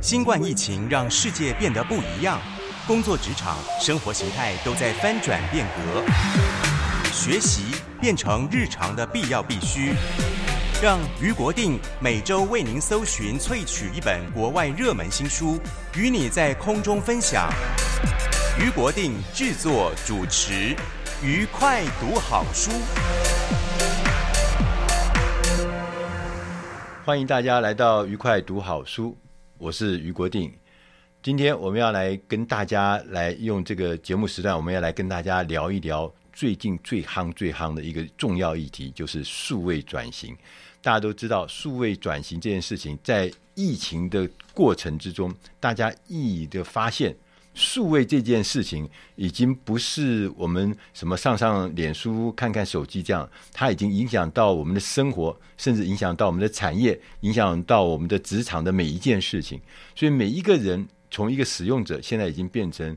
新冠疫情让世界变得不一样，工作职场、生活形态都在翻转变革，学习变成日常的必要必须。让于国定每周为您搜寻萃取一本国外热门新书，与你在空中分享。于国定制作主持，愉快读好书。欢迎大家来到愉快读好书，我是俞国定。今天我们要来跟大家来用这个节目时段，我们要来跟大家聊一聊最近最夯最夯的一个重要议题，就是数位转型。大家都知道，数位转型这件事情，在疫情的过程之中，大家意义的发现，数位这件事情已经不是我们什么上上脸书、看看手机这样，它已经影响到我们的生活，甚至影响到我们的产业，影响到我们的职场的每一件事情。所以，每一个人从一个使用者，现在已经变成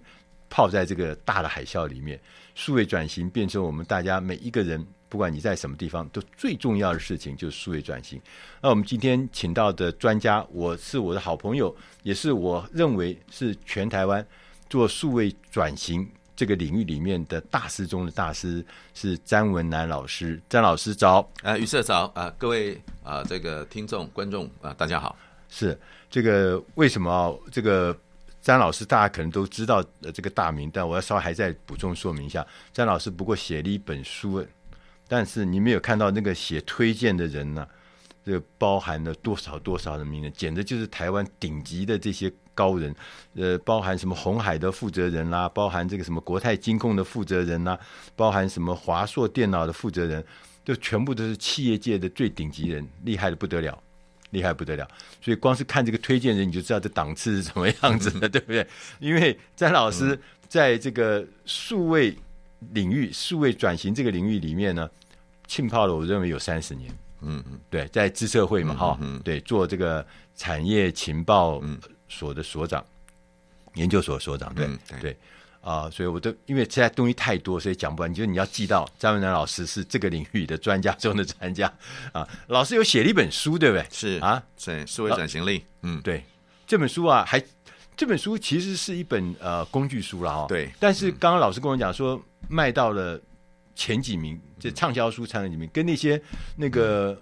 泡在这个大的海啸里面。数位转型变成我们大家每一个人。不管你在什么地方，都最重要的事情就是数位转型。那我们今天请到的专家，我是我的好朋友，也是我认为是全台湾做数位转型这个领域里面的大师中的大师，是詹文南老师。詹老师早，啊，于社早啊，各位啊，这个听众观众啊，大家好。是这个为什么这个詹老师大家可能都知道这个大名，但我要稍微还再补充说明一下，詹老师不过写了一本书。但是你没有看到那个写推荐的人呢、啊？这个包含了多少多少的名人，简直就是台湾顶级的这些高人。呃，包含什么红海的负责人啦、啊，包含这个什么国泰金控的负责人啦、啊，包含什么华硕电脑的负责人，就全部都是企业界的最顶级人，厉害的不得了，厉害不得了。所以光是看这个推荐人，你就知道这档次是什么样子的，对不对？因为詹老师在这个数位。领域数位转型这个领域里面呢，浸泡了我认为有三十年。嗯嗯，对，在资社会嘛，哈、嗯，对，做这个产业情报所的所长，嗯、研究所所长，对、嗯、对啊、呃，所以我都因为现在东西太多，所以讲不完。就是你要记到张文南老师是这个领域的专家中的专家啊。老师有写了一本书，对不对？是啊，对，数位转型力。嗯，对，这本书啊，还这本书其实是一本呃工具书了哈。对，但是刚刚老师跟我讲说。卖到了前几名，这畅销书前几名，跟那些那个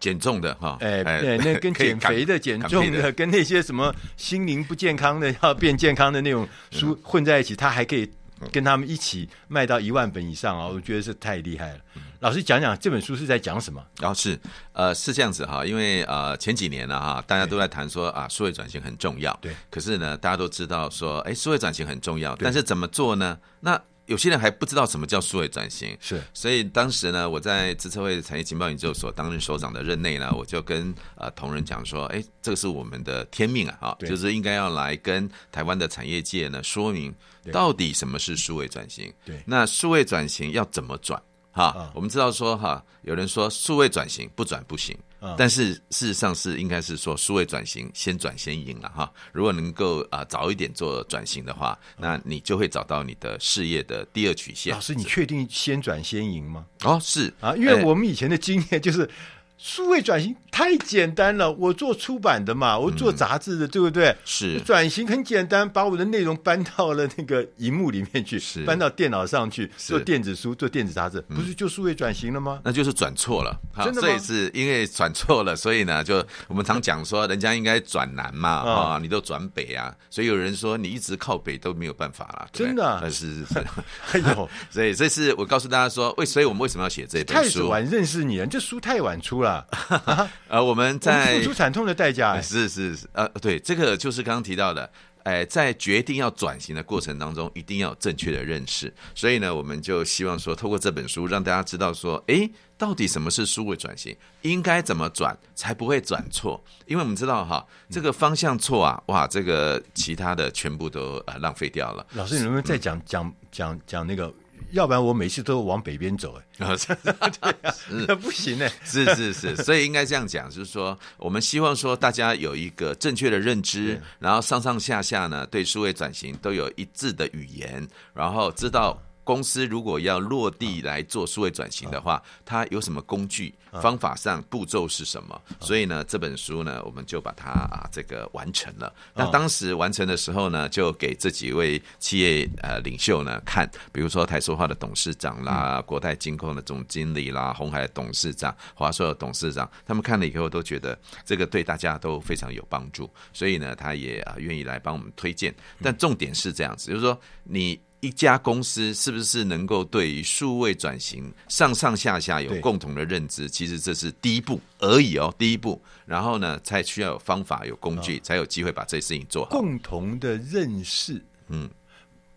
减重的哈，哎，对，那 跟减肥的、减重的，跟那些什么心灵不健康的要变健康的那种书混在一起，它还可以跟他们一起卖到一万本以上啊！我觉得是太厉害了。老师讲讲这本书是在讲什么？然后是呃是这样子哈，因为呃前几年呢哈，大家都在谈说啊，数位转型很重要，对。可是呢，大家都知道说，哎，数位转型很重要，但是怎么做呢？那有些人还不知道什么叫数位转型，是，所以当时呢，我在资策会产业情报研究所担任所长的任内呢，我就跟呃同仁讲说，哎，这个是我们的天命啊，哈，就是应该要来跟台湾的产业界呢说明，到底什么是数位转型，对，那数位转型要怎么转？哈，哦、我们知道说哈，有人说数位转型不转不行，哦、但是事实上是应该是说数位转型先转先赢了哈。如果能够啊、呃、早一点做转型的话，那你就会找到你的事业的第二曲线。老师，你确定先转先赢吗？哦，是啊，因为我们以前的经验就是。数位转型太简单了，我做出版的嘛，我做杂志的，嗯、对不对？是转型很简单，把我的内容搬到了那个荧幕里面去，是搬到电脑上去做电子书、做电子杂志，不是就数位转型了吗？那就是转错了，真的吗？这是因为转错了，所以呢，就我们常讲说，人家应该转南嘛，啊，你都转北啊，所以有人说你一直靠北都没有办法了，真的，是是是，哎呦，所以这是我告诉大家说，为所以我们为什么要写这本书？太晚认识你了，这书太晚出了。呃，我们在付出惨痛的代价，是是是，呃，对，这个就是刚刚提到的，哎，在决定要转型的过程当中，一定要有正确的认识。所以呢，我们就希望说，透过这本书，让大家知道说，哎，到底什么是数位转型，应该怎么转才不会转错？因为我们知道哈，这个方向错啊，哇，这个其他的全部都呃浪费掉了。老师，你能不能再讲讲讲讲那个？要不然我每次都往北边走哎，不行哎，是是是，所以应该这样讲，就是说，我们希望说大家有一个正确的认知，然后上上下下呢对数位转型都有一致的语言，然后知道公司如果要落地来做数位转型的话，它有什么工具？方法上步骤是什么？所以呢，这本书呢，我们就把它啊这个完成了。那当时完成的时候呢，就给这几位企业呃领袖呢看，比如说台塑化的董事长啦，国泰金控的总经理啦，红海的董事长，华硕的董事长，他们看了以后都觉得这个对大家都非常有帮助，所以呢，他也啊愿意来帮我们推荐。但重点是这样子，就是说你。一家公司是不是能够对于数位转型上上下下有共同的认知？其实这是第一步而已哦，第一步。然后呢，才需要有方法、有工具，才有机会把这事情做好。共同的认识，嗯，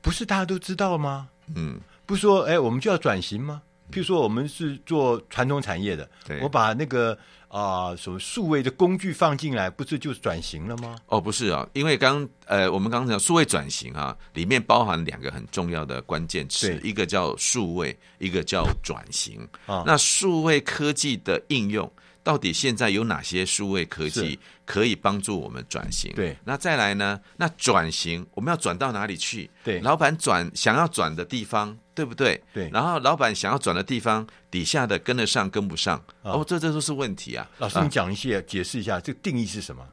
不是大家都知道吗？嗯，不是说哎，我们就要转型吗？譬如说，我们是做传统产业的，对我把那个。啊，什么数位的工具放进来，不是就是转型了吗？哦，不是啊，因为刚呃，我们刚刚讲数位转型啊，里面包含两个很重要的关键词，一个叫数位，一个叫转型。啊，那数位科技的应用，到底现在有哪些数位科技可以帮助我们转型？对，那再来呢？那转型我们要转到哪里去？对，老板转想要转的地方。对不对？对。然后老板想要转的地方，底下的跟得上跟不上，哦，这这都是问题啊。老师，你讲一些，解释一下这个定义是什么？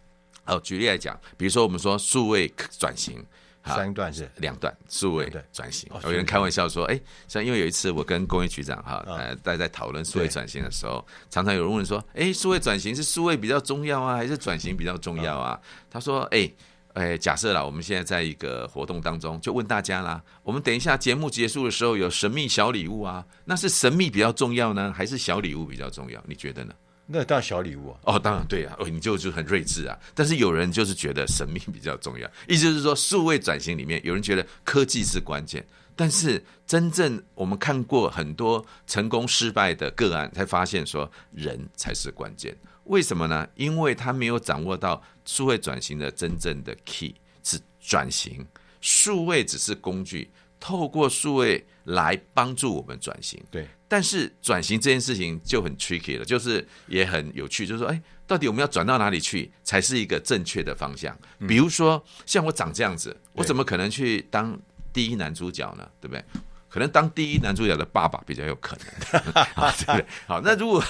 哦，举例来讲，比如说我们说数位转型，三段是两段，数位转型。有人开玩笑说，哎，像因为有一次我跟工业局长哈，呃，大家在讨论数位转型的时候，常常有人问说，哎，数位转型是数位比较重要啊，还是转型比较重要啊？他说，哎。哎，假设啦，我们现在在一个活动当中，就问大家啦，我们等一下节目结束的时候有神秘小礼物啊，那是神秘比较重要呢，还是小礼物比较重要？你觉得呢？那当小礼物。哦，当然对啊，哦，你就就很睿智啊。但是有人就是觉得神秘比较重要，意思是说，数位转型里面有人觉得科技是关键，但是真正我们看过很多成功失败的个案，才发现说人才是关键。为什么呢？因为他没有掌握到数位转型的真正的 key 是转型，数位只是工具，透过数位来帮助我们转型。对，但是转型这件事情就很 tricky 了，就是也很有趣，就是说，哎，到底我们要转到哪里去才是一个正确的方向？比如说，像我长这样子，我怎么可能去当第一男主角呢？对不对？可能当第一男主角的爸爸比较有可能，对不对？好，那如果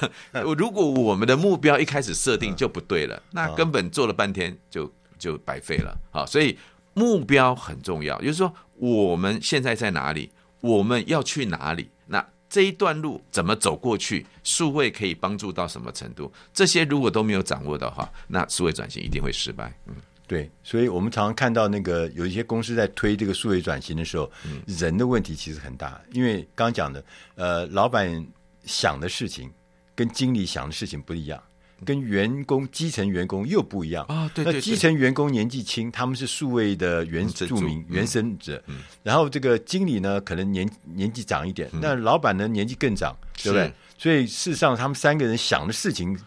如果我们的目标一开始设定就不对了，那根本做了半天就就白费了。好，所以目标很重要，就是说我们现在在哪里，我们要去哪里，那这一段路怎么走过去，数位可以帮助到什么程度？这些如果都没有掌握的话，那数位转型一定会失败。嗯。对，所以我们常常看到那个有一些公司在推这个数位转型的时候，嗯、人的问题其实很大。因为刚刚讲的，呃，老板想的事情跟经理想的事情不一样，跟员工基层员工又不一样啊。对，对，对，那基层员工年纪轻，他们是数位的原住民、嗯、原生者。嗯、然后这个经理呢，可能年年纪长一点，那、嗯、老板呢年纪更长，对不对？所以事实上，他们三个人想的事情。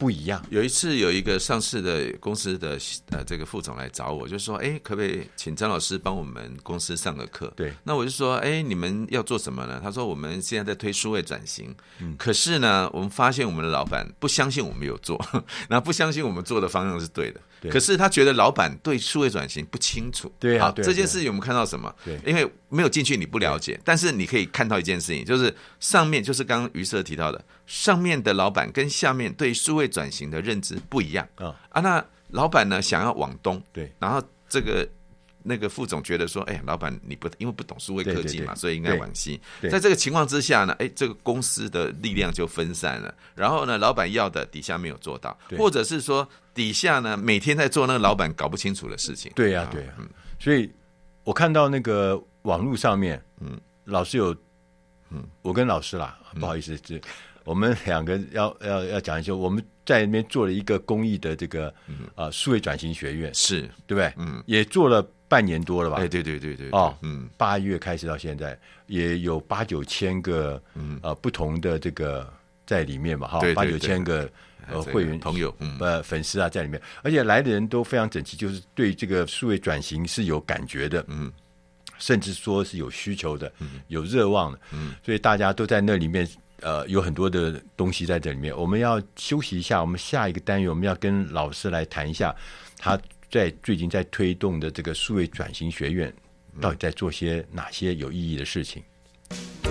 不一样。有一次，有一个上市的公司的呃这个副总来找我，就说：“哎，可不可以请张老师帮我们公司上个课？”对。那我就说：“哎，你们要做什么呢？”他说：“我们现在在推数位转型。嗯。可是呢，我们发现我们的老板不相信我们有做，那不相信我们做的方向是对的。对。可是他觉得老板对数位转型不清楚。对啊。好，这件事情我们看到什么？对。因为没有进去，你不了解。但是你可以看到一件事情，就是上面就是刚刚于社提到的。上面的老板跟下面对数位转型的认知不一样啊啊！那老板呢想要往东，对，然后这个那个副总觉得说，哎，老板你不因为不懂数位科技嘛，所以应该往西。在这个情况之下呢，哎，这个公司的力量就分散了。然后呢，老板要的底下没有做到，或者是说底下呢每天在做那个老板搞不清楚的事情。对呀，对呀。所以我看到那个网络上面，嗯，老师有，嗯，我跟老师啦，不好意思，这。我们两个要要要讲一下，我们在那边做了一个公益的这个啊数位转型学院，是。对不对？嗯，也做了半年多了吧？哎，对对对对，哦，嗯，八月开始到现在也有八九千个嗯。啊不同的这个在里面嘛，哈，八九千个呃会员朋友呃粉丝啊在里面，而且来的人都非常整齐，就是对这个数位转型是有感觉的，嗯，甚至说是有需求的，嗯，有热望的，嗯，所以大家都在那里面。呃，有很多的东西在这里面。我们要休息一下，我们下一个单元我们要跟老师来谈一下，他在最近在推动的这个数位转型学院，到底在做些哪些有意义的事情。台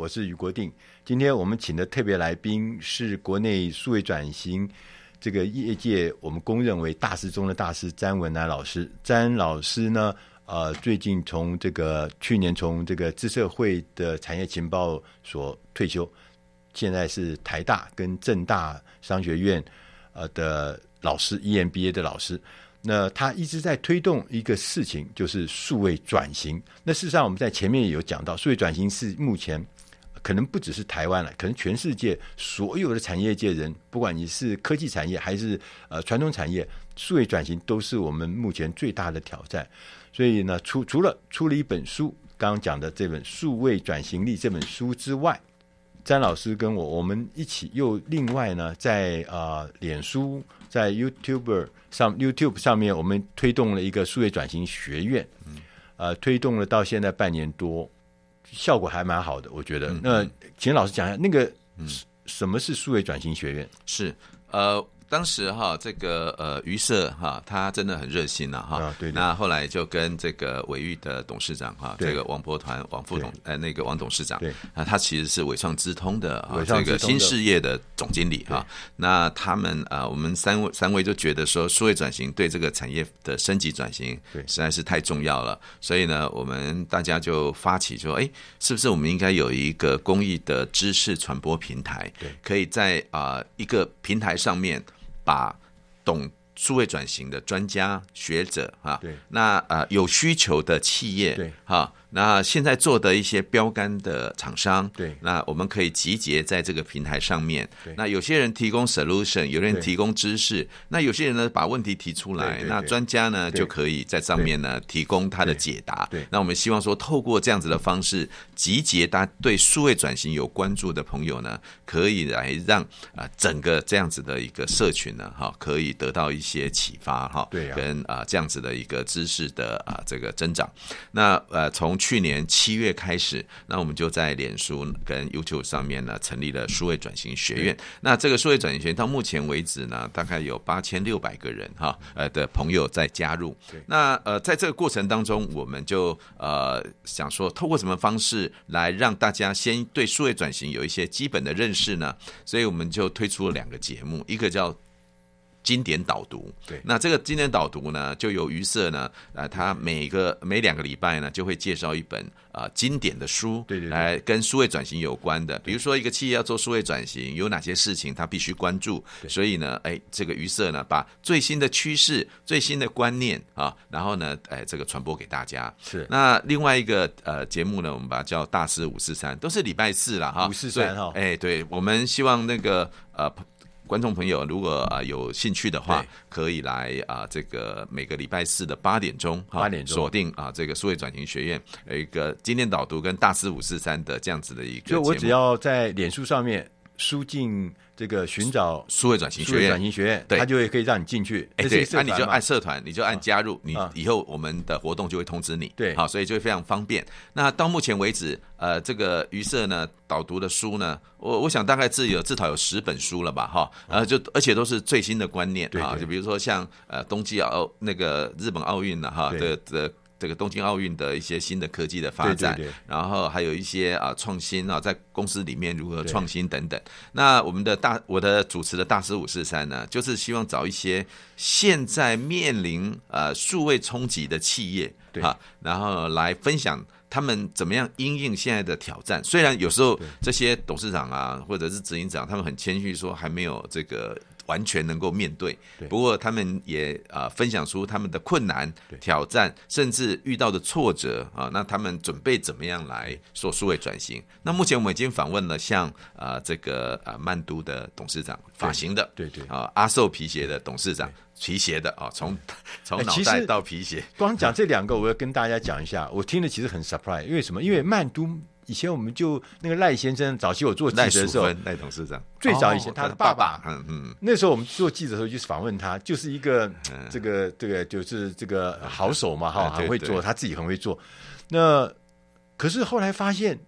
我是余国定，今天我们请的特别来宾是国内数位转型这个业界我们公认为大师中的大师詹文南老师。詹老师呢，呃，最近从这个去年从这个资策会的产业情报所退休，现在是台大跟政大商学院呃的老师，EMBA 的老师。那他一直在推动一个事情，就是数位转型。那事实上我们在前面也有讲到，数位转型是目前。可能不只是台湾了，可能全世界所有的产业界人，不管你是科技产业还是呃传统产业，数位转型都是我们目前最大的挑战。所以呢，除除了出了一本书，刚刚讲的这本《数位转型力》这本书之外，詹老师跟我我们一起又另外呢，在啊、呃、脸书在 YouTube 上 YouTube 上面，我们推动了一个数位转型学院，呃，推动了到现在半年多。效果还蛮好的，我觉得。嗯、那请老师讲一下，那个什么是数位转型学院？是呃。当时哈，这个呃，于社哈，他真的很热心呐哈。啊，对。那后来就跟这个伟玉的董事长哈，这个王博团王副总呃，那个王董事长，对。啊，他其实是伟创资通的啊，这个新事业的总经理哈。那他们啊，我们三位三位就觉得说，数位转型对这个产业的升级转型，实在是太重要了。所以呢，我们大家就发起说，哎，是不是我们应该有一个公益的知识传播平台？对，可以在啊一个平台上面。把懂数位转型的专家学者啊，对，那呃有需求的企业，对，哈。那现在做的一些标杆的厂商，对，那我们可以集结在这个平台上面。对，那有些人提供 solution，有人提供知识，那有些人呢把问题提出来，那专家呢就可以在上面呢提供他的解答。对，那我们希望说，透过这样子的方式，集结大家对数位转型有关注的朋友呢，可以来让啊整个这样子的一个社群呢，哈，可以得到一些启发哈，对，跟啊这样子的一个知识的啊这个增长。那呃从去年七月开始，那我们就在脸书跟 YouTube 上面呢，成立了数位转型学院。那这个数位转型学院到目前为止呢，大概有八千六百个人哈，呃的朋友在加入。那呃，在这个过程当中，我们就呃想说，透过什么方式来让大家先对数位转型有一些基本的认识呢？所以我们就推出了两个节目，一个叫。经典导读，对，那这个经典导读呢，就由余社呢，呃，他每个每两个礼拜呢，就会介绍一本啊、呃、经典的书，对对，来跟数位转型有关的，比如说一个企业要做数位转型，有哪些事情他必须关注，所以呢，哎，这个余社呢，把最新的趋势、最新的观念啊，然后呢，哎，这个传播给大家。是，那另外一个呃节目呢，我们把它叫大师五四三，都是礼拜四了哈，五四三哈，哎，对，我们希望那个呃。观众朋友，如果啊有兴趣的话，可以来啊这个每个礼拜四的八点钟，八点钟。锁定啊这个数位转型学院有一个经典导读跟大师五四三的这样子的一个，就我只要在脸书上面输进。这个寻找数位转型学院，转型学院，对，他就会可以让你进去。哎，对，那你就按社团，你就按加入，你以后我们的活动就会通知你。对，好，所以就会非常方便。那到目前为止，呃，这个余社呢导读的书呢，我我想大概是有至少有十本书了吧，哈，呃，就而且都是最新的观念啊，就比如说像呃冬季奥那个日本奥运了哈的的。这个东京奥运的一些新的科技的发展，然后还有一些啊创新啊，在公司里面如何创新等等。那我们的大我的主持的大师五四三呢，就是希望找一些现在面临呃数位冲击的企业，对啊，然后来分享他们怎么样应应现在的挑战。虽然有时候这些董事长啊或者是执行长他们很谦虚说还没有这个。完全能够面对。对不过他们也啊、呃、分享出他们的困难、挑战，甚至遇到的挫折啊。那他们准备怎么样来做数位转型？那目前我们已经访问了像啊、呃、这个啊、呃、曼都的董事长，发型的，对对啊阿寿皮鞋的董事长，皮鞋的啊，从 从脑袋到皮鞋。光讲这两个，我要跟大家讲一下，我听了其实很 surprise，因为什么？因为曼都。以前我们就那个赖先生，早期我做记者的时候，赖董事长。最早以前他的爸爸，嗯嗯，那时候我们做记者的时候就是访问他，就是一个这个这个就是这个好手嘛哈，很会做，他自己很会做。那可是后来发现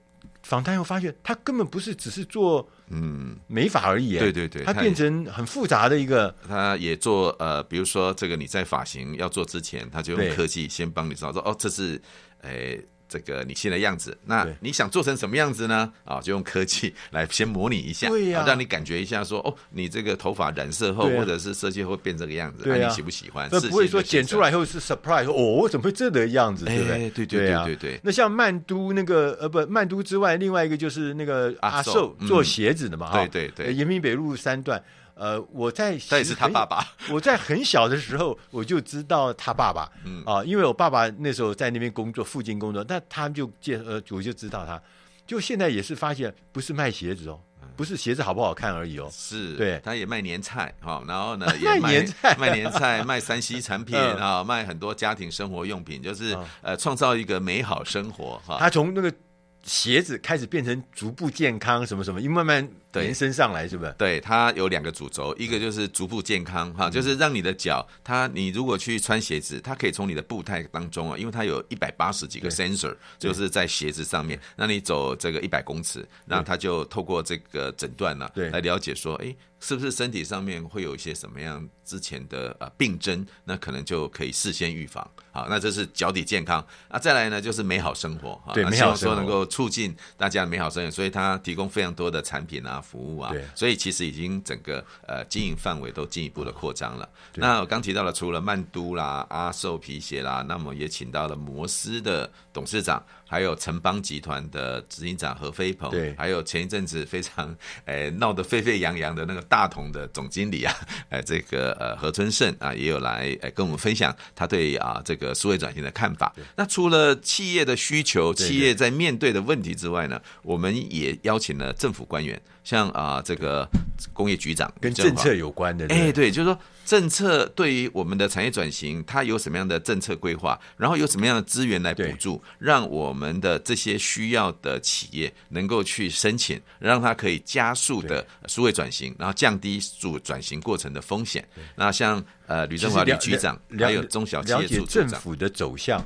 访谈后发现，他根本不是只是做嗯。美发而已，对对对，他变成很复杂的一个，他也做呃，比如说这个你在发型要做之前，他就用科技先帮你找说哦，这是诶。这个你现在样子，那你想做成什么样子呢？啊，就用科技来先模拟一下，对呀、啊，让你感觉一下说，哦，你这个头发染色后，啊、或者是设计后变这个样子，对、啊啊、你喜不喜欢？那不会说剪出来以后是 surprise，哦，我怎么会这个样子？对不对？对对对对对，对，那像曼都那个呃不，曼都之外，另外一个就是那个阿寿做鞋子的嘛，对对对，延平北路三段。呃，我在他也是他爸爸。我在很小的时候我就知道他爸爸，嗯啊，因为我爸爸那时候在那边工作，附近工作，那他就介呃，我就知道他。就现在也是发现，不是卖鞋子哦，不是鞋子好不好看而已哦，是对，他也卖年菜哈，然后呢 也卖年菜，卖年菜，卖山西 产品啊，卖很多家庭生活用品，就是呃，创造一个美好生活哈。他从那个鞋子开始变成逐步健康什么什么，因为慢慢。延伸上来是不是？对，它有两个主轴，一个就是足部健康哈，就是让你的脚，它你如果去穿鞋子，它可以从你的步态当中啊，因为它有一百八十几个 sensor，就是在鞋子上面，那你走这个一百公尺，那它就透过这个诊断呢，来了解说，哎，是不是身体上面会有一些什么样之前的呃病症，那可能就可以事先预防。好，那这是脚底健康。那再来呢，就是美好生活哈，希望说能够促进大家的美好生活，所以它提供非常多的产品啊。服务啊，所以其实已经整个呃经营范围都进一步的扩张了。那我刚提到了，除了曼都啦、阿寿皮鞋啦，那么也请到了摩斯的董事长，还有城邦集团的执行长何飞鹏，对，还有前一阵子非常诶 闹得沸沸扬扬的那个大同的总经理啊，诶 这个呃何春盛啊，也有来诶跟我们分享他对啊这个数位转型的看法。那除了企业的需求、企业在面对的问题之外呢，我们也邀请了政府官员。像啊，这个工业局长跟政策有关的，哎，对，就是说政策对于我们的产业转型，它有什么样的政策规划，然后有什么样的资源来补助，让我们的这些需要的企业能够去申请，让它可以加速的数位转型，然后降低主转型过程的风险。那像呃吕振华吕局长，还有中小企业处政府的走向、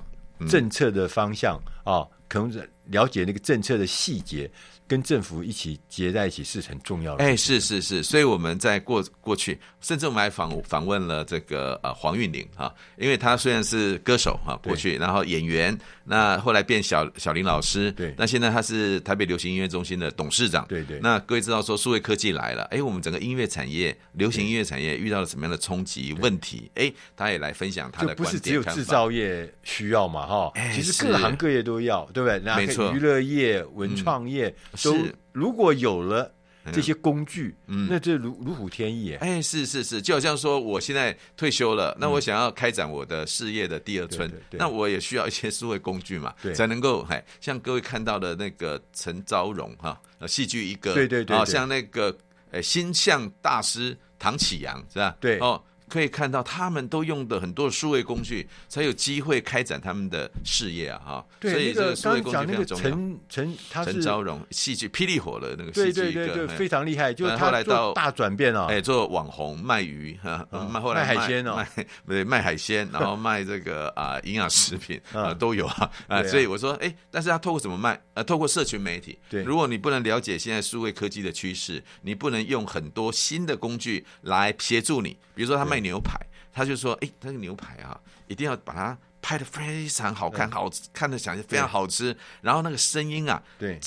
政策的方向啊，可能了解那个政策的细节。跟政府一起结在一起是很重要的。哎，是是是，所以我们在过过去，甚至我们还访访问了这个呃黄韵玲哈，因为她虽然是歌手哈，过去然后演员，那后来变小小林老师，对，那现在她是台北流行音乐中心的董事长，对对。那各位知道说数位科技来了，哎，我们整个音乐产业、流行音乐产业遇到了什么样的冲击问题？哎，他也来分享他的观点。不是只有制造业需要嘛哈？其实各行各业都要，对不对？没错，娱乐业、文创业。是，如果有了这些工具，嗯，那这如如虎添翼。哎，是是是，就好像说，我现在退休了，嗯，那我想要开展我的事业的第二春，对对对，那我也需要一些思维工具嘛，才能够，哎，像各位看到的那个陈昭荣哈，戏剧一个，对对对，像那个呃星象大师唐启阳是吧？对。哦。可以看到，他们都用的很多数位工具，才有机会开展他们的事业啊！哈，所以这个数位工具非常重要。陈陈他是陈昭荣，戏剧霹雳火的那个戏剧对对非常厉害。就是他后来到大转变哦，哎，做网红卖鱼哈，卖后来卖海鲜哦，卖对卖海鲜，然后卖这个啊营养食品 啊都有啊啊，所以我说哎，但是他透过什么卖？呃，透过社群媒体。对，如果你不能了解现在数位科技的趋势，你不能用很多新的工具来协助你，比如说他卖牛排。他就说：“哎，那个牛排啊，一定要把它拍得非常好看，好看的想非常好吃。然后那个声音啊，对，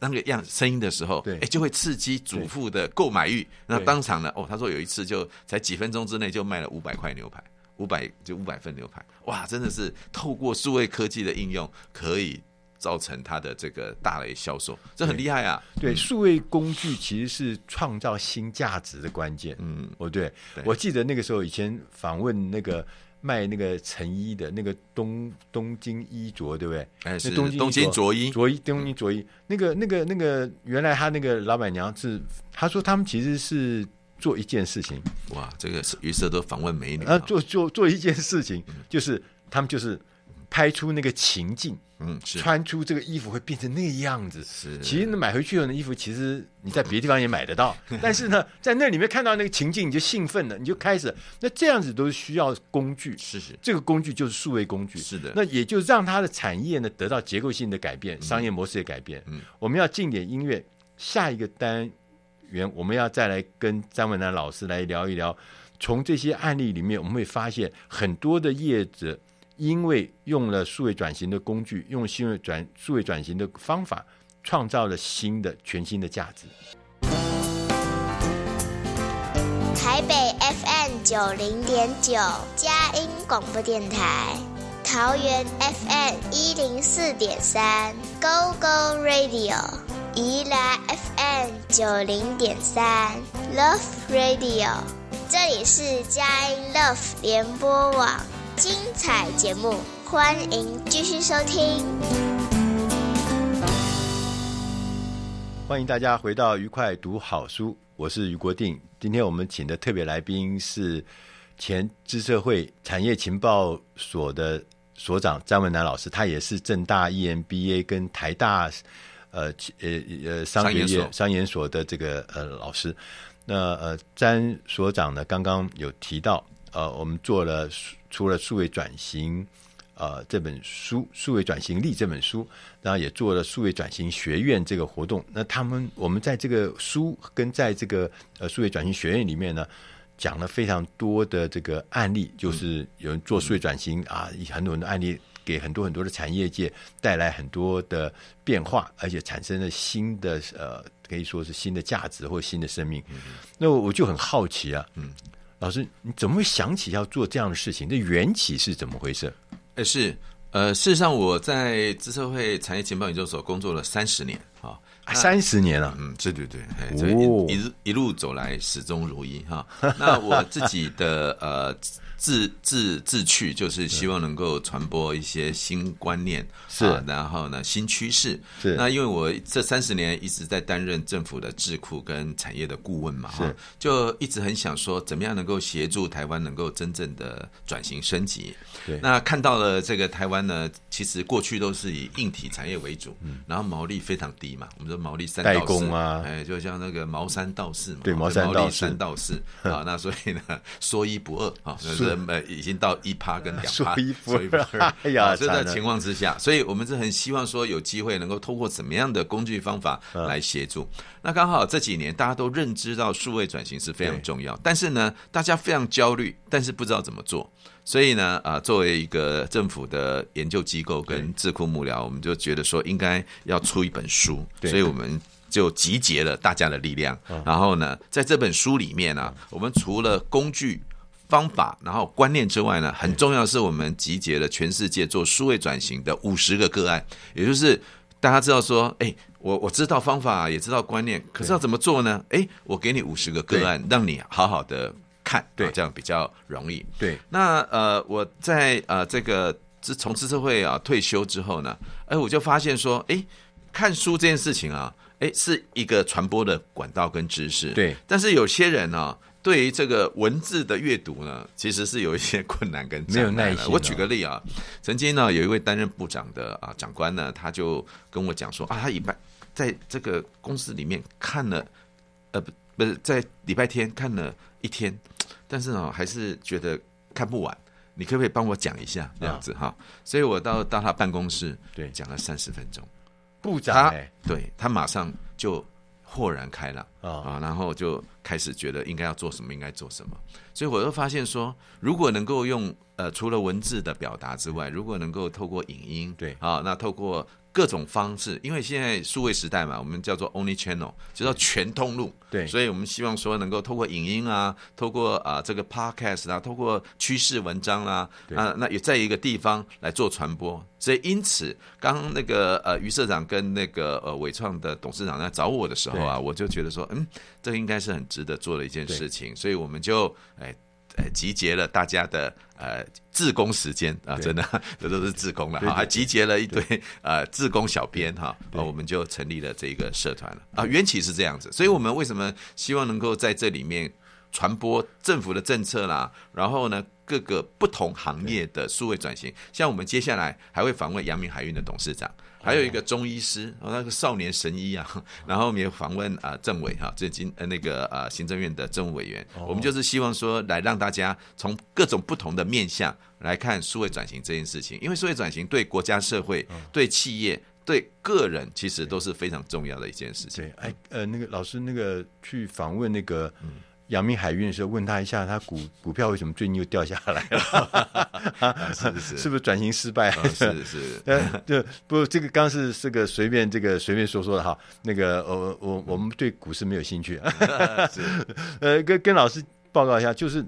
那个样声音的时候，哎，就会刺激主妇的购买欲。那当场呢，哦，他说有一次就才几分钟之内就卖了五百块牛排，五百就五百份牛排，哇，真的是透过数位科技的应用，可以造成它的这个大类销售，这很厉害啊！对，数位工具其实是创造新价值的关键。嗯，哦，对，我记得那个时候以前访问那个卖那个成衣的那个东东京衣着，对不对？哎，是东东京着衣，着衣东京着衣。那个那个那个，原来他那个老板娘是，他说他们其实是做一件事情。哇，这个是于是都访问美女啊，做做做一件事情，就是他们就是。拍出那个情境，嗯，穿出这个衣服会变成那个样子。是，其实买回去的衣服，其实你在别的地方也买得到。但是呢，在那里面看到那个情境，你就兴奋了，你就开始。那这样子都是需要工具，是是，这个工具就是数位工具。是的，那也就让它的产业呢得到结构性的改变，商业模式的改变。嗯，我们要进点音乐，下一个单元我们要再来跟张文南老师来聊一聊。从这些案例里面，我们会发现很多的业者。因为用了数位转型的工具，用新位转数位转型的方法，创造了新的全新的价值。台北 FM 九零点九，佳音广播电台；桃园 FM 一零四点三，Go Go Radio；宜兰 FM 九零点三，Love Radio。这里是佳音 Love 联播网。精彩节目，欢迎继续收听。欢迎大家回到愉快读好书，我是于国定。今天我们请的特别来宾是前资社会产业情报所的所长詹文南老师，他也是正大 EMBA 跟台大呃呃呃商学院商研所的这个呃老师。那呃詹所长呢，刚刚有提到呃，我们做了。除了数位转型，呃，这本书《数位转型力》这本书，然后也做了数位转型学院这个活动。那他们，我们在这个书跟在这个呃数位转型学院里面呢，讲了非常多的这个案例，就是有人做数位转型、嗯、啊，很多很多案例给很多很多的产业界带来很多的变化，而且产生了新的呃，可以说是新的价值或新的生命。嗯、那我就很好奇啊，嗯。老师，你怎么会想起要做这样的事情？这缘起是怎么回事？呃，是呃，事实上我在资社会产业情报研究所工作了三十年啊，三十年了，嗯，对对对，这一、哦、一,一路走来始终如一哈。那我自己的呃。自自自去，就是希望能够传播一些新观念，是、啊，然后呢，新趋势。是，那因为我这三十年一直在担任政府的智库跟产业的顾问嘛，哈，就一直很想说，怎么样能够协助台湾能够真正的转型升级。对，那看到了这个台湾呢，其实过去都是以硬体产业为主，嗯，然后毛利非常低嘛，我们说毛利三到四，代工啊，哎，就像那个毛三道四嘛，对，毛三到四，三到四啊，那所以呢，说一不二啊，就是。呃，已经到一趴跟两趴，所以哎呀，这在情况之下，所以我们是很希望说有机会能够通过怎么样的工具方法来协助。那刚好这几年大家都认知到数位转型是非常重要，但是呢，大家非常焦虑，但是不知道怎么做。所以呢，啊，作为一个政府的研究机构跟智库幕僚，我们就觉得说应该要出一本书，所以我们就集结了大家的力量，然后呢，在这本书里面呢，我们除了工具。方法，然后观念之外呢，很重要是我们集结了全世界做数位转型的五十个个案，也就是大家知道说，哎，我我知道方法，也知道观念，可是要怎么做呢？哎，我给你五十个个案，让你好好的看，对，这样比较容易。对，那呃，我在呃这个自从资社会啊退休之后呢，哎，我就发现说，哎，看书这件事情啊，哎，是一个传播的管道跟知识，对，但是有些人呢、啊。对于这个文字的阅读呢，其实是有一些困难跟。没有耐心。我举个例啊，曾经呢有一位担任部长的啊长官呢，他就跟我讲说啊，他礼拜在这个公司里面看了，呃不不是在礼拜天看了一天，但是呢还是觉得看不完。你可不可以帮我讲一下这样子哈？啊、所以我到到他办公室，对，讲了三十分钟。部长，对他马上就。豁然开朗啊，然后就开始觉得应该要做什么，应该做什么。所以我就发现说，如果能够用呃，除了文字的表达之外，如果能够透过影音，对啊，那透过各种方式，因为现在数位时代嘛，我们叫做 Only Channel，就叫全通路。对，所以我们希望说能够透过影音啊，透过啊这个 Podcast 啊，透过趋势文章啦，啊，那也在一个地方来做传播。所以因此，刚刚那个呃于社长跟那个呃伟创的董事长在找我的时候啊，我就觉得说，嗯，这应该是很值得做的一件事情。所以我们就哎。呃，集结了大家的呃自工时间啊，真的这都是自工了哈，还集结了一堆呃自工小编哈，啊，我们就成立了这个社团了。啊。缘起是这样子，所以我们为什么希望能够在这里面传播政府的政策啦，然后呢，各个不同行业的数位转型，像我们接下来还会访问阳明海运的董事长。还有一个中医师，哦，那个少年神医啊，然后我们也访问啊政委哈，这今呃那个呃行政院的政务委员，我们就是希望说来让大家从各种不同的面向来看数位转型这件事情，因为数位转型对国家社会、对企业、对个人其实都是非常重要的一件事情。对，哎呃那个老师那个去访问那个。嗯阳明海运的时候，问他一下，他股股票为什么最近又掉下来了？是 不是？是不是转型失败？哦、是是。呃，就不，这个刚是这个随便这个随便说说的哈。那个，我我我们对股市没有兴趣。是。呃，跟跟老师报告一下，就是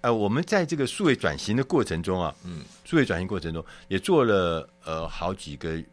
呃，我们在这个数位转型的过程中啊，嗯，数位转型过程中也做了呃好几个月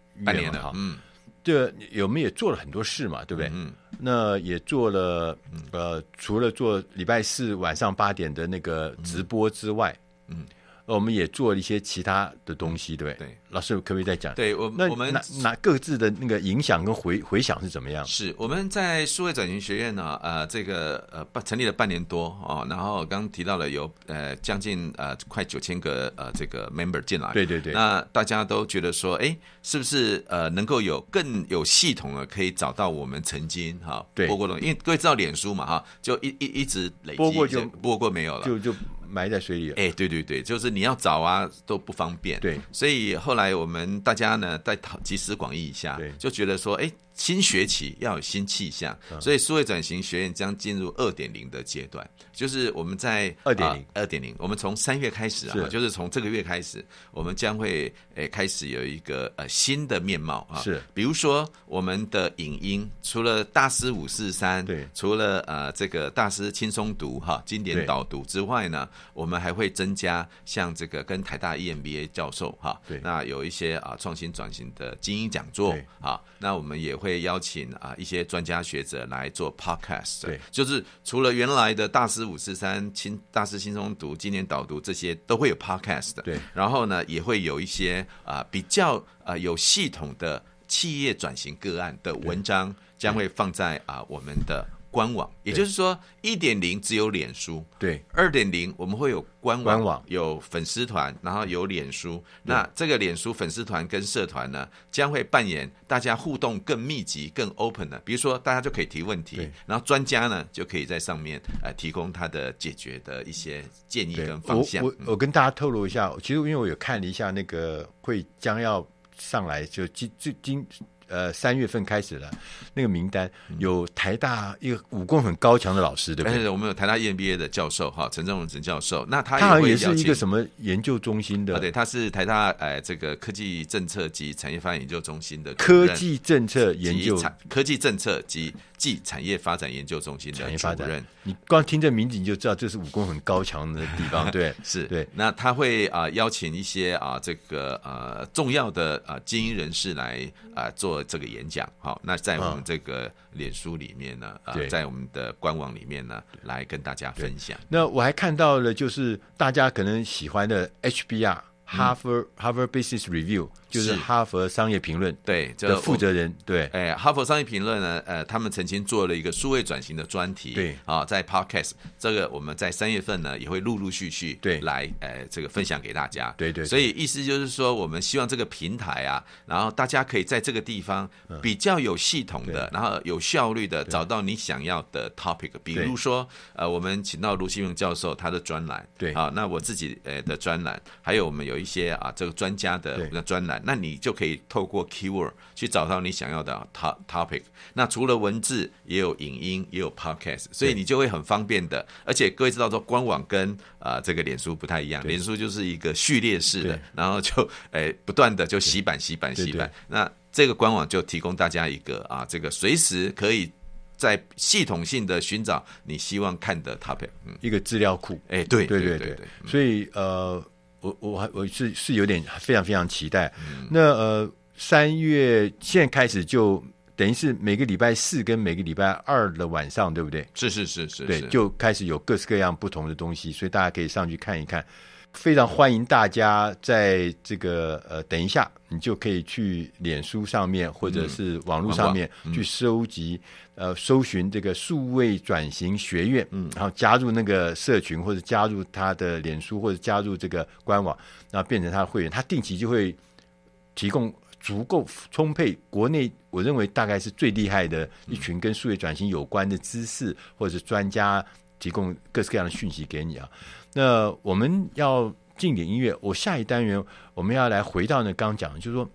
了哈。嗯。这有没有也做了很多事嘛？对不对？嗯。那也做了，呃，除了做礼拜四晚上八点的那个直播之外，嗯，我们也做了一些其他的东西，对不对？对。老师可不可以再讲？对，我那我们拿各自的那个影响跟回回响是怎么样？是我们在数位转型学院呢，呃，这个呃半成立了半年多哦，然后刚刚提到了有呃将近呃快九千个呃这个 member 进来，对对对，那大家都觉得说，哎，是不是呃能够有更有系统的可以找到我们曾经哈播过的，因为各位知道脸书嘛哈，就一一一直累积播过就播过没有了，就就埋在水里了，哎，对对对，就是你要找啊都不方便，对，所以后来。我们大家呢，再讨集思广益一下，就觉得说，哎。新学期要有新气象，所以数位转型学院将进入二点零的阶段，就是我们在二点零。二点零，我们从三月开始啊，就是从这个月开始，我们将会诶开始有一个呃新的面貌啊，是，比如说我们的影音，除了大师五四三，对，除了呃这个大师轻松读哈经典导读之外呢，我们还会增加像这个跟台大 EMBA 教授哈，对，那有一些啊创新转型的精英讲座，好，那我们也会。会邀请啊一些专家学者来做 podcast，对，就是除了原来的大师五四三、轻大师轻松读、经典导读这些都会有 podcast，对，然后呢也会有一些啊比较啊有系统的企业转型个案的文章将会放在啊我们的。官网，也就是说，一点零只有脸书，对，二点零我们会有官网，官网有粉丝团，然后有脸书。那这个脸书粉丝团跟社团呢，将会扮演大家互动更密集、更 open 的。比如说，大家就可以提问题，然后专家呢就可以在上面呃提供他的解决的一些建议跟方向。我我，我跟大家透露一下，其实因为我有看了一下那个会将要上来，就今最今。呃，三月份开始了，那个名单有台大一个武功很高强的老师，对不对？对，我们有台大 EMBA 的教授哈，陈正荣陈教授。那他他好像也是一个什么研究中心的？对，他是台大呃这个科技政策及产业发展研究中心的科技政策研究科技政策及暨产业发展研究中心的主任。你光听这名字你就知道这是武功很高强的地方，对，是对。那他会啊、呃、邀请一些啊、呃、这个呃重要的啊、呃、精英人士来啊、呃、做这个演讲。好，那在我们这个脸书里面呢，啊、呃，在我们的官网里面呢，来跟大家分享。那我还看到了，就是大家可能喜欢的 HBR。哈佛哈佛 Business Review 就是哈佛商业评论对的负责人对，哎，哈佛商业评论呢，呃，他们曾经做了一个数位转型的专题，对。啊，在 Podcast 这个我们在三月份呢也会陆陆续续对。来呃这个分享给大家，对对，所以意思就是说，我们希望这个平台啊，然后大家可以在这个地方比较有系统的，然后有效率的找到你想要的 topic，比如说呃，我们请到卢新荣教授他的专栏，对。啊，那我自己呃的专栏，还有我们有一些啊这个专家的专栏，那你就可以透过 keyword 去找到你想要的 top topic。那除了文字，也有影音，也有 podcast，所以你就会很方便的。而且各位知道说，官网跟啊、呃、这个脸书不太一样，脸书就是一个序列式的，然后就 诶、欸、不断的就洗版、洗版、洗版。那这个官网就提供大家一个啊，这个随时可以。在系统性的寻找你希望看的 topic，嗯，一个资料库，哎，对对对对，所以呃，我我还我是是有点非常非常期待。嗯、那呃，三月现在开始就等于是每个礼拜四跟每个礼拜二的晚上，对不对？是是是是，对，就开始有各式各样不同的东西，所以大家可以上去看一看。非常欢迎大家在这个呃，等一下，你就可以去脸书上面或者是网络上面去收集、嗯、呃，搜寻这个数位转型学院，嗯，然后加入那个社群或者加入他的脸书或者加入这个官网，然后变成他的会员，他定期就会提供足够充沛国内我认为大概是最厉害的一群跟数位转型有关的知识或者是专家提供各式各样的讯息给你啊。那我们要进点音乐，我下一单元我们要来回到那刚讲的，就是说，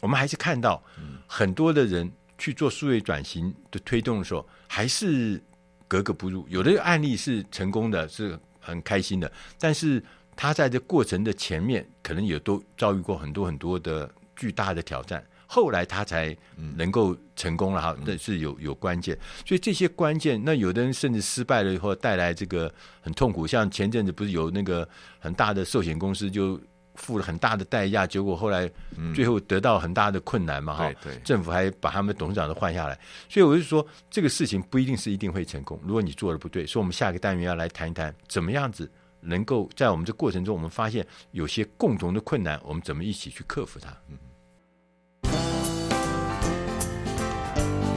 我们还是看到很多的人去做数位转型的推动的时候，还是格格不入。有的案例是成功的，是很开心的，但是他在这过程的前面，可能也都遭遇过很多很多的巨大的挑战。后来他才能够成功了哈，那是有有关键，所以这些关键，那有的人甚至失败了以后带来这个很痛苦，像前阵子不是有那个很大的寿险公司就付了很大的代价，结果后来最后得到很大的困难嘛哈，政府还把他们董事长都换下来，所以我就说这个事情不一定是一定会成功，如果你做的不对，所以我们下个单元要来谈一谈怎么样子能够在我们这过程中，我们发现有些共同的困难，我们怎么一起去克服它。嗯。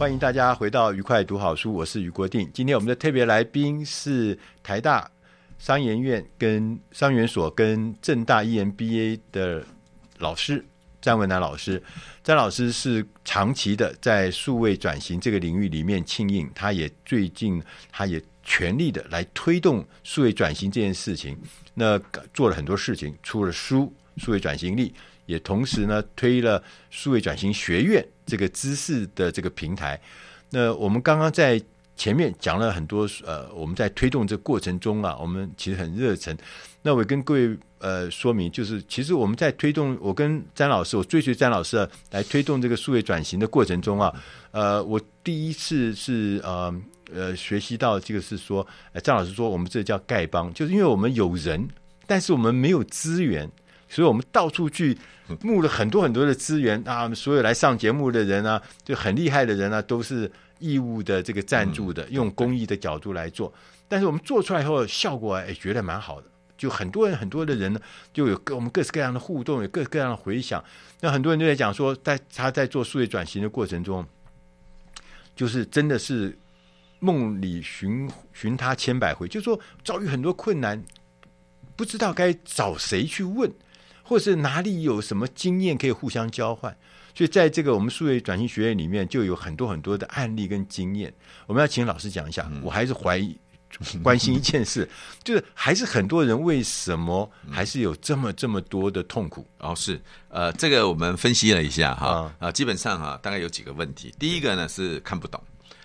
欢迎大家回到愉快读好书，我是余国定。今天我们的特别来宾是台大商研院跟商研所跟正大 EMBA 的老师詹文男老师。詹老师是长期的在数位转型这个领域里面庆应，他也最近他也全力的来推动数位转型这件事情。那做了很多事情，出了书《数位转型力》。也同时呢，推了数位转型学院这个知识的这个平台。那我们刚刚在前面讲了很多，呃，我们在推动这过程中啊，我们其实很热忱。那我跟各位呃说明，就是其实我们在推动，我跟詹老师，我追随詹老师来推动这个数位转型的过程中啊，呃，我第一次是呃呃学习到这个是说，呃，詹老师说我们这叫丐帮，就是因为我们有人，但是我们没有资源。所以我们到处去募了很多很多的资源啊，所有来上节目的人啊，就很厉害的人啊，都是义务的这个赞助的，用公益的角度来做。但是我们做出来以后，效果哎觉得蛮好的，就很多人很多的人呢，就有各我们各式各样的互动，有各式各样的回响。那很多人都在讲说，在他在做数位转型的过程中，就是真的是梦里寻寻他千百回，就是说遭遇很多困难，不知道该找谁去问。或是哪里有什么经验可以互相交换，所以在这个我们数位转型学院里面就有很多很多的案例跟经验。我们要请老师讲一下。我还是怀疑关心一件事，就是还是很多人为什么还是有这么这么多的痛苦？哦，是呃，这个我们分析了一下哈啊，基本上哈大概有几个问题。第一个呢是看不懂。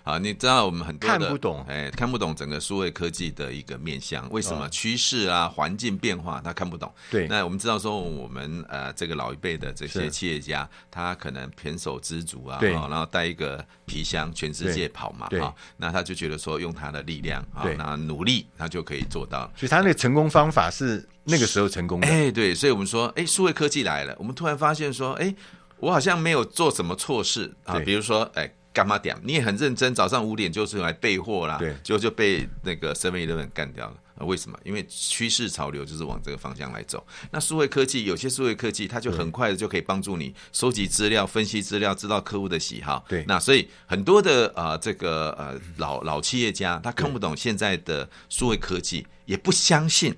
啊，你知道我们很多的看不懂，哎，看不懂整个数位科技的一个面向，为什么趋势啊、环境变化他看不懂？对，那我们知道说，我们呃这个老一辈的这些企业家，他可能胼手胝足啊，然后带一个皮箱全世界跑嘛，啊，那他就觉得说用他的力量啊，那努力他就可以做到。所以他那个成功方法是那个时候成功的。哎，对，所以我们说，哎，数位科技来了，我们突然发现说，哎，我好像没有做什么错事啊，比如说，哎。干嘛点？你也很认真，早上五点就是来备货啦，对，就就被那个 Seven Eleven 干掉了。啊，为什么？因为趋势潮流就是往这个方向来走。那数位科技有些数位科技，它就很快的就可以帮助你收集资料、分析资料，知道客户的喜好。对，那所以很多的呃这个呃老老企业家，他看不懂现在的数位科技，也不相信。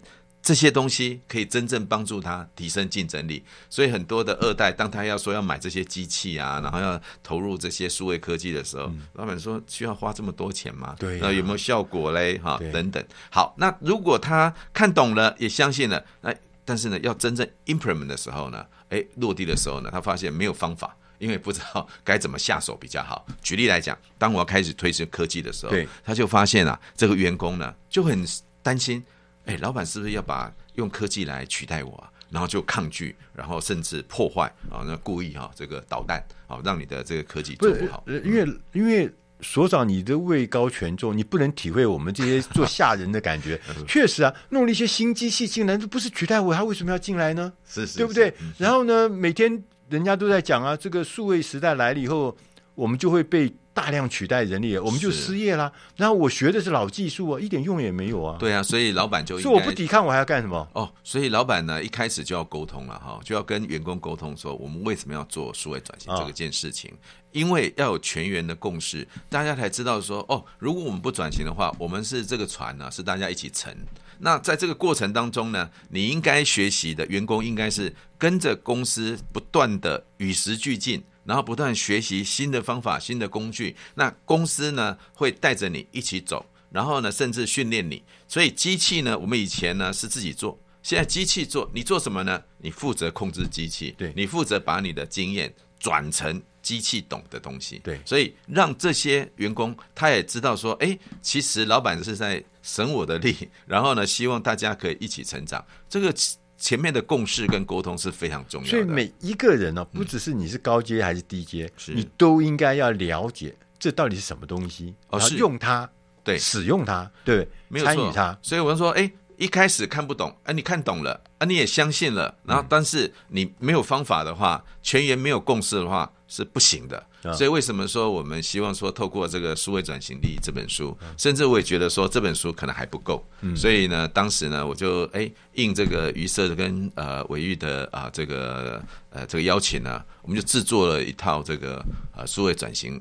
这些东西可以真正帮助他提升竞争力，所以很多的二代，当他要说要买这些机器啊，然后要投入这些数位科技的时候，嗯、老板说需要花这么多钱吗？对、啊，那有没有效果嘞？哈，等等。好，那如果他看懂了，也相信了，那但是呢，要真正 implement 的时候呢，哎，落地的时候呢，他发现没有方法，因为不知道该怎么下手比较好。举例来讲，当我要开始推行科技的时候，他就发现啊，这个员工呢就很担心。哎，老板是不是要把用科技来取代我啊？然后就抗拒，然后甚至破坏啊，那故意哈、啊，这个捣蛋啊，让你的这个科技做不好。不因为、嗯、因为所长你的位高权重，你不能体会我们这些做下人的感觉。确实啊，弄了一些新机器进来，这不是取代我，他为什么要进来呢？是是，对不对？嗯、然后呢，每天人家都在讲啊，这个数位时代来了以后，我们就会被。大量取代人力，我们就失业啦。然后我学的是老技术啊，一点用也没有啊。对啊，所以老板就说我不抵抗，我还要干什么？哦，所以老板呢，一开始就要沟通了哈，就要跟员工沟通说，我们为什么要做数位转型这个件事情？哦、因为要有全员的共识，大家才知道说，哦，如果我们不转型的话，我们是这个船呢，是大家一起沉。那在这个过程当中呢，你应该学习的员工应该是跟着公司不断的与时俱进。然后不断学习新的方法、新的工具，那公司呢会带着你一起走，然后呢甚至训练你。所以机器呢，我们以前呢是自己做，现在机器做，你做什么呢？你负责控制机器，对，你负责把你的经验转成机器懂的东西，对。所以让这些员工他也知道说，哎，其实老板是在省我的力，然后呢希望大家可以一起成长。这个。前面的共识跟沟通是非常重要的，所以每一个人呢、哦，不只是你是高阶还是低阶，嗯、你都应该要了解这到底是什么东西，哦，是。用它，对，使用它，对，没有错，参与它。所以我就说，哎，一开始看不懂，哎，你看懂了，啊，你也相信了，然后但是你没有方法的话，全员没有共识的话是不行的。所以为什么说我们希望说透过这个数位转型力这本书，甚至我也觉得说这本书可能还不够，所以呢，当时呢我就哎应这个余社跟呃伟玉的啊这个呃这个邀请呢，我们就制作了一套这个呃数位转型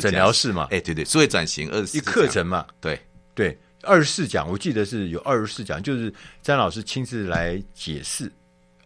诊疗室嘛，哎对对，数位转型二十课程嘛，对。对，二十四讲，我记得是有二十四讲，就是詹老师亲自来解释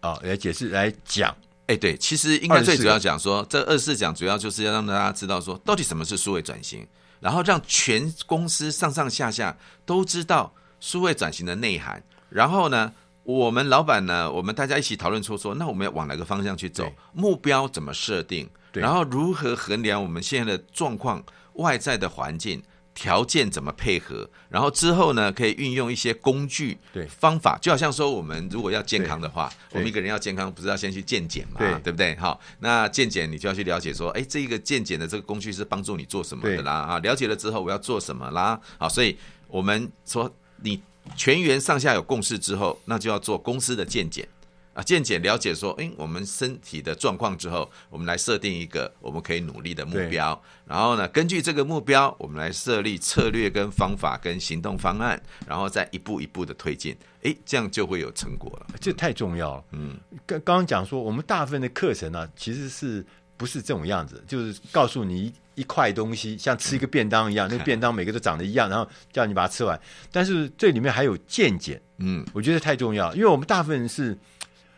啊，来解释来讲。哎，对，其实应该最主要讲说，这二十四讲主要就是要让大家知道说，到底什么是数位转型，然后让全公司上上下下都知道数位转型的内涵。然后呢，我们老板呢，我们大家一起讨论出说，那我们要往哪个方向去走？目标怎么设定？然后如何衡量我们现在的状况、外在的环境？条件怎么配合？然后之后呢，可以运用一些工具、对方法，就好像说，我们如果要健康的话，我们一个人要健康，不是要先去健检嘛？对，对不对？好，那健检你就要去了解说，哎，这一个健检的这个工具是帮助你做什么的啦？啊，了解了之后我要做什么啦？好，所以我们说，你全员上下有共识之后，那就要做公司的健检。啊，渐渐了解说，哎，我们身体的状况之后，我们来设定一个我们可以努力的目标，然后呢，根据这个目标，我们来设立策略跟方法跟行动方案，然后再一步一步的推进，哎，这样就会有成果了。这太重要了。嗯，刚刚刚讲说，我们大部分的课程呢、啊，其实是不是这种样子？就是告诉你一一块东西，像吃一个便当一样，嗯、那个便当每个都长得一样，然后叫你把它吃完。但是这里面还有见解，嗯，我觉得太重要，因为我们大部分人是。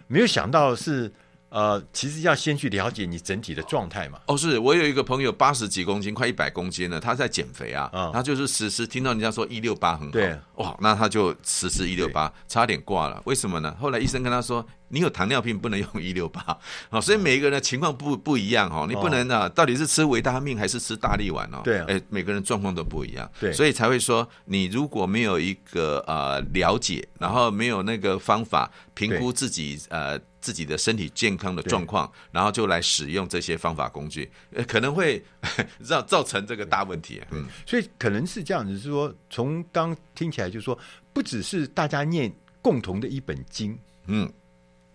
没有想到是，呃，其实要先去了解你整体的状态嘛。哦，是我有一个朋友八十几公斤，快一百公斤了，他在减肥啊，嗯、他就是时时听到人家说一六八很好，对，哇，那他就实时一六八，差点挂了。为什么呢？后来医生跟他说。你有糖尿病不能用一六八，好，所以每一个人的情况不不一样哈，你不能啊，到底是吃维他命还是吃大力丸哦？对，哎，每个人状况都不一样，对，所以才会说，你如果没有一个呃了解，然后没有那个方法评估自己呃自己的身体健康的状况，然后就来使用这些方法工具，呃，可能会 造造成这个大问题。嗯，所以可能是这样子，是说从刚听起来就是说，不只是大家念共同的一本经，嗯。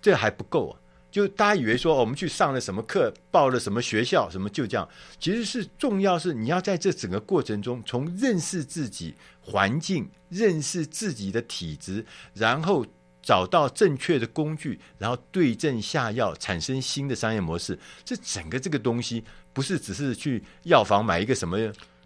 这还不够啊！就大家以为说我们去上了什么课，报了什么学校，什么就这样，其实是重要是你要在这整个过程中，从认识自己环境，认识自己的体质，然后找到正确的工具，然后对症下药，产生新的商业模式。这整个这个东西不是只是去药房买一个什么。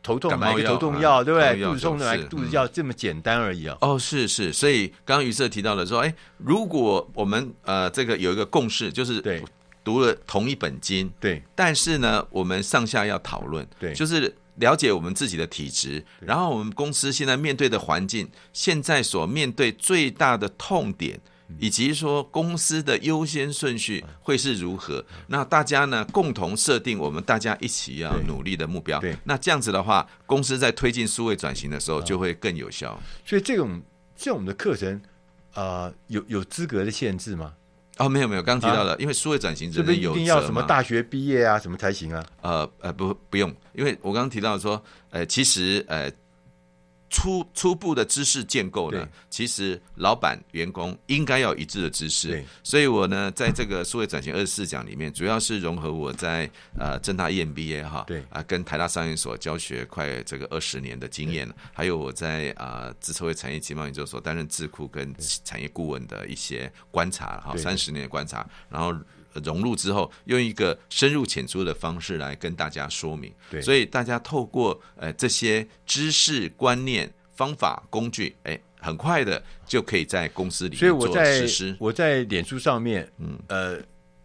头痛买一个头痛药，啊、对不对？肚子痛的买个肚子药，这么简单而已啊！哦，是是，所以刚刚于色提到了说，哎，如果我们呃这个有一个共识，就是对读了同一本经，对，但是呢，我们上下要讨论，对，就是了解我们自己的体质，然后我们公司现在面对的环境，现在所面对最大的痛点。以及说公司的优先顺序会是如何？那大家呢共同设定我们大家一起要努力的目标。对，那这样子的话，公司在推进数位转型的时候就会更有效。所以这种这种的课程，啊、呃，有有资格的限制吗？哦，没有没有，刚刚提到了，啊、因为数位转型这边有一定要什么大学毕业啊，什么才行啊？呃呃，不不用，因为我刚刚提到说，呃，其实呃。初初步的知识建构呢，其实老板员工应该要一致的知识。所以我呢，在这个数位转型二十四讲里面，主要是融合我在呃正大 EMBA 哈，对啊，跟台大商研所教学快这个二十年的经验，还有我在啊资策会产业经贸研究所担任智库跟产业顾问的一些观察哈，三十年的观察，然后。融入之后，用一个深入浅出的方式来跟大家说明。对，所以大家透过呃这些知识、观念、方法、工具，哎，很快的就可以在公司里面做实施。所以我在脸书上面，嗯呃，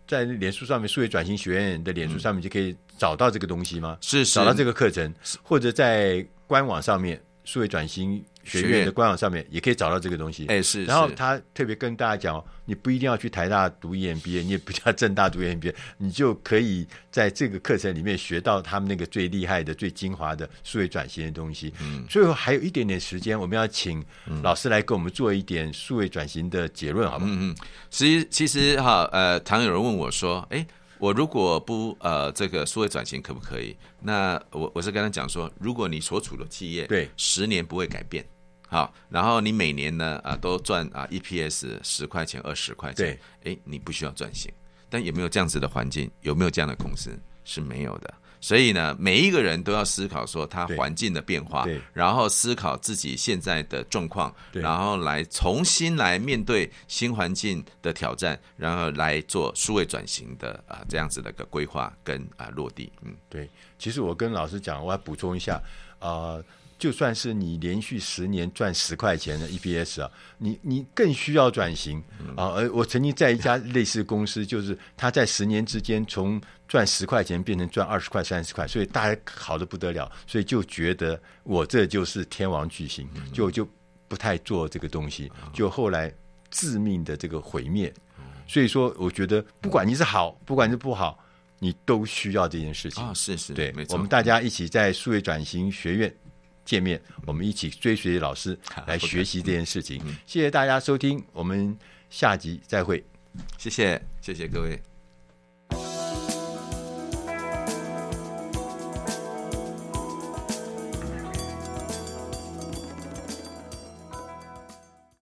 在脸书上面数位转型学院的脸书上面就可以找到这个东西吗？是，是找到这个课程，或者在官网上面数位转型。学院的官网上面也可以找到这个东西。哎，是。然后他特别跟大家讲，你不一定要去台大读 EMBA，你也不要正大读 EMBA，你就可以在这个课程里面学到他们那个最厉害的、最精华的数位转型的东西。嗯。最后还有一点点时间，我们要请老师来给我们做一点数位转型的结论，好不好？嗯嗯。其实其实哈，呃，常有人问我说，哎。我如果不呃这个数位转型可不可以？那我我是跟他讲说，如果你所处的企业对十年不会改变，好，然后你每年呢啊都赚啊 EPS 十块钱二十块钱，对，哎，你不需要转型。但有没有这样子的环境？有没有这样的公司？是没有的。所以呢，每一个人都要思考说他环境的变化，然后思考自己现在的状况，然后来重新来面对新环境的挑战，然后来做数位转型的啊、呃、这样子的一个规划跟啊、呃、落地。嗯，对。其实我跟老师讲，我要补充一下啊。呃就算是你连续十年赚十块钱的 EPS 啊，你你更需要转型啊！而我曾经在一家类似公司，就是他在十年之间从赚十块钱变成赚二十块、三十块，所以大家好的不得了，所以就觉得我这就是天王巨星，就就不太做这个东西，就后来致命的这个毁灭。所以说，我觉得不管你是好，不管是不好，你都需要这件事情啊！是是，对，没错，我们大家一起在数位转型学院。见面，我们一起追随老师来学习这件事情。谢谢大家收听，我们下集再会。谢谢，谢谢各位。